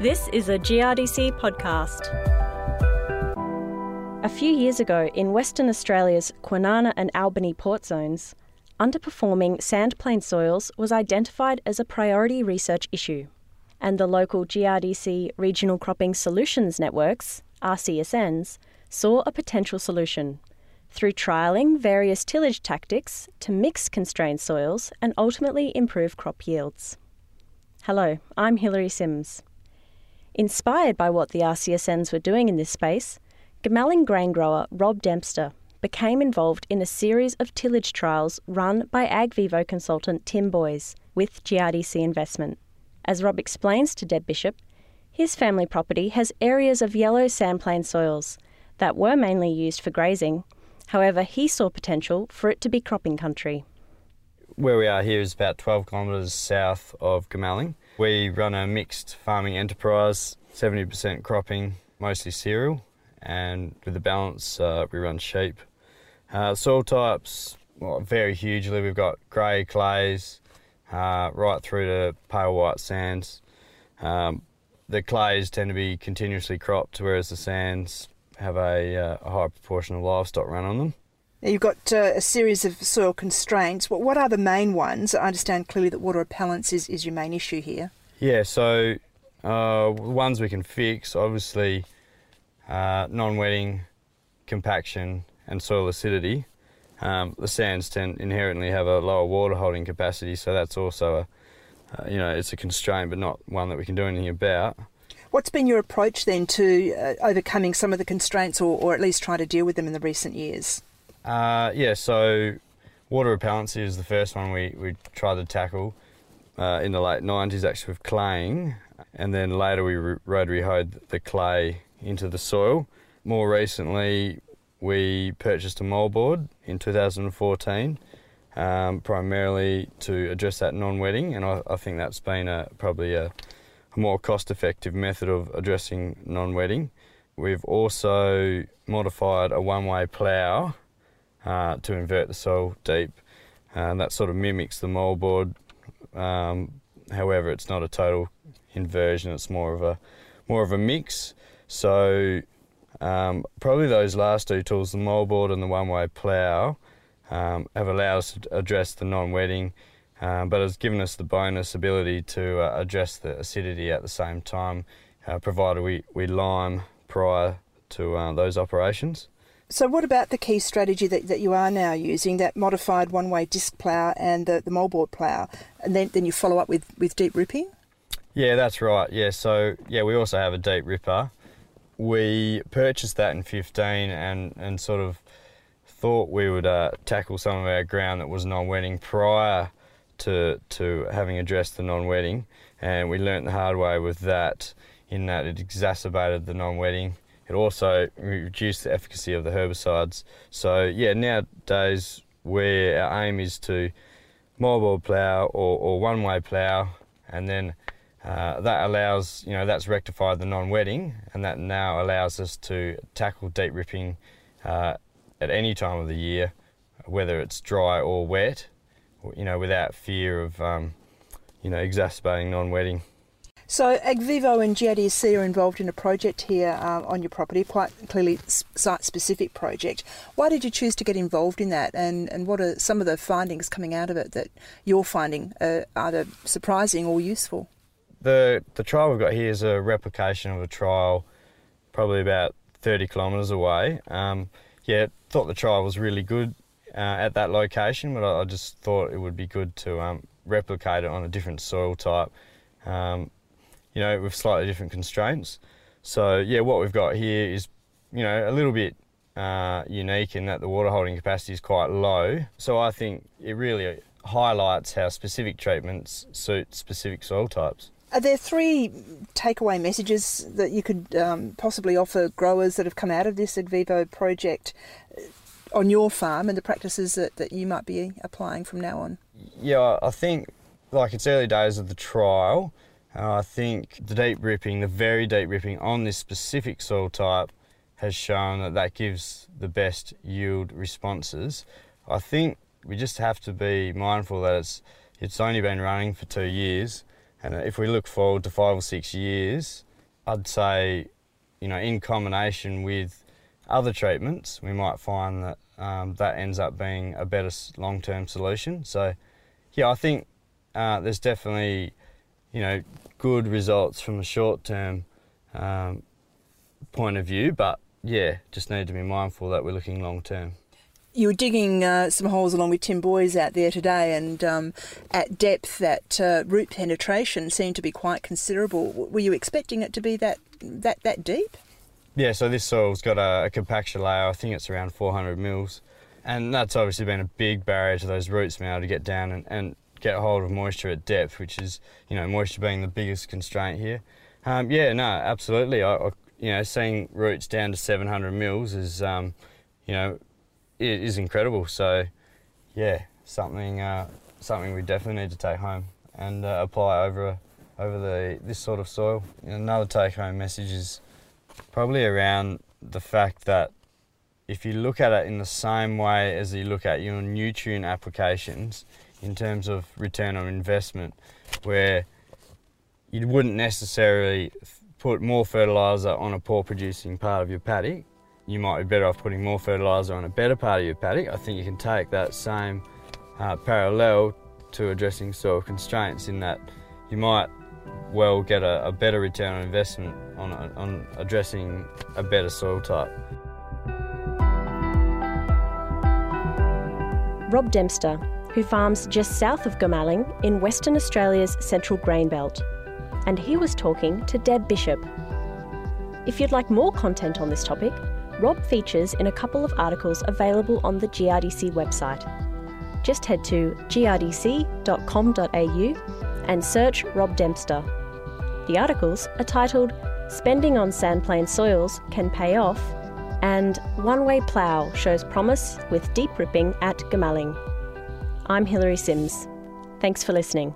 This is a GRDC podcast. A few years ago, in Western Australia's Kwinana and Albany port zones, underperforming sandplain soils was identified as a priority research issue, and the local GRDC Regional Cropping Solutions Networks, RCSNs, saw a potential solution through trialling various tillage tactics to mix constrained soils and ultimately improve crop yields. Hello, I'm Hilary Sims. Inspired by what the RCSNs were doing in this space, Goomalling grain grower Rob Dempster became involved in a series of tillage trials run by AgVivo consultant Tim Boys with GRDC Investment. As Rob explains to Deb Bishop, his family property has areas of yellow sandplain soils that were mainly used for grazing. However, he saw potential for it to be cropping country. Where we are here is about 12 kilometres south of Goomalling. We run a mixed farming enterprise, 70% cropping, mostly cereal, and with the balance, uh, we run sheep. Uh, soil types well, vary hugely. We've got grey clays uh, right through to pale white sands. Um, the clays tend to be continuously cropped, whereas the sands have a, uh, a high proportion of livestock run on them. Now you've got uh, a series of soil constraints. What, what are the main ones? I understand clearly that water repellence is, is your main issue here. Yeah, so uh, ones we can fix, obviously, uh, non-wetting, compaction, and soil acidity. Um, the sands tend inherently have a lower water holding capacity, so that's also a, uh, you know, it's a constraint, but not one that we can do anything about. What's been your approach then to uh, overcoming some of the constraints, or, or at least try to deal with them in the recent years? Uh, yeah, so water repellency is the first one we, we tried to tackle uh, in the late 90s, actually with claying, and then later we rotary hoed the clay into the soil. More recently, we purchased a moldboard in 2014, um, primarily to address that non-wetting, and I, I think that's been a, probably a, a more cost-effective method of addressing non-wetting. We've also modified a one-way plough uh, to invert the soil deep, and that sort of mimics the moldboard. Um, however, it's not a total inversion; it's more of a more of a mix. So um, probably those last two tools, the moldboard and the one-way plough, um, have allowed us to address the non-wetting, um, but has given us the bonus ability to uh, address the acidity at the same time, uh, provided we, we lime prior to uh, those operations. So, what about the key strategy that, that you are now using, that modified one way disc plough and the, the moldboard plough, and then, then you follow up with, with deep ripping? Yeah, that's right. Yeah, so yeah, we also have a deep ripper we purchased that in 15 and, and sort of thought we would uh, tackle some of our ground that was non-wetting prior to, to having addressed the non-wetting and we learnt the hard way with that in that it exacerbated the non-wetting. It also reduced the efficacy of the herbicides. So yeah, nowadays where our aim is to moldboard plough or, or one-way plough and then uh, that allows, you know, that's rectified the non-wetting, and that now allows us to tackle deep ripping uh, at any time of the year, whether it's dry or wet, you know, without fear of, um, you know, exacerbating non-wetting. So AgVivo and GRDC are involved in a project here um, on your property, quite clearly site-specific project. Why did you choose to get involved in that, and, and what are some of the findings coming out of it that you're finding uh, either surprising or useful? the the trial we've got here is a replication of a trial, probably about 30 kilometres away. Um, yeah, thought the trial was really good uh, at that location, but I, I, just thought it would be good to um, replicate it on a different soil type, um, you know, with slightly different constraints. So yeah, what we've got here is, you know, a little bit uh, unique in that the water holding capacity is quite low. So I think it really highlights how specific treatments suit specific soil types. Are there three takeaway messages that you could um, possibly offer growers that have come out of this AgVivo project uh, on your farm and the practices that, that you might be applying from now on? Yeah, I think like it's early days of the trial. Uh, I think the deep ripping, the very deep ripping on this specific soil type has shown that that gives the best yield responses. I think we just have to be mindful that it's it's only been running for two years and if we look forward to five or six years, I'd say, you know, in combination with other treatments, we might find that um, that ends up being a better long term solution. So, yeah, I think uh, there's definitely, you know, good results from a short term um, point of view, but yeah, just need to be mindful that we're looking long term. You were digging uh, some holes along with Tim Boys out there today, and um, at depth, that uh, root penetration seemed to be quite considerable. Were you expecting it to be that that that deep? Yeah, so this soil's got a, a compaction layer. I think it's around 400 mils, and that's obviously been a big barrier to those roots being able to get down and, and get hold of moisture at depth, which is you know moisture being the biggest constraint here. Um, yeah, no, absolutely. I, I, you know, seeing roots down to 700 mils is, um, you know, it is incredible. So, yeah, something uh, something we definitely need to take home and uh, apply over over the this sort of soil. Another take home message is probably around the fact that if you look at it in the same way as you look at your nutrient applications in terms of return on investment, where you wouldn't necessarily put more fertiliser on a poor producing part of your paddock. You might be better off putting more fertiliser on a better part of your paddock. I think you can take that same uh, parallel to addressing soil constraints in that you might well get a, a better return on investment on, on addressing a better soil type. Rob Dempster, who farms just south of Goomalling in Western Australia's central grain belt. And he was talking to Deb Bishop. If you'd like more content on this topic, Rob features in a couple of articles available on the GRDC website. Just head to grdc.com.au and search Rob Dempster. The articles are titled Spending on Sandplain Soils Can Pay Off and One Way Plough Shows Promise with Deep Ripping at Goomalling. I'm Hilary Sims. Thanks for listening.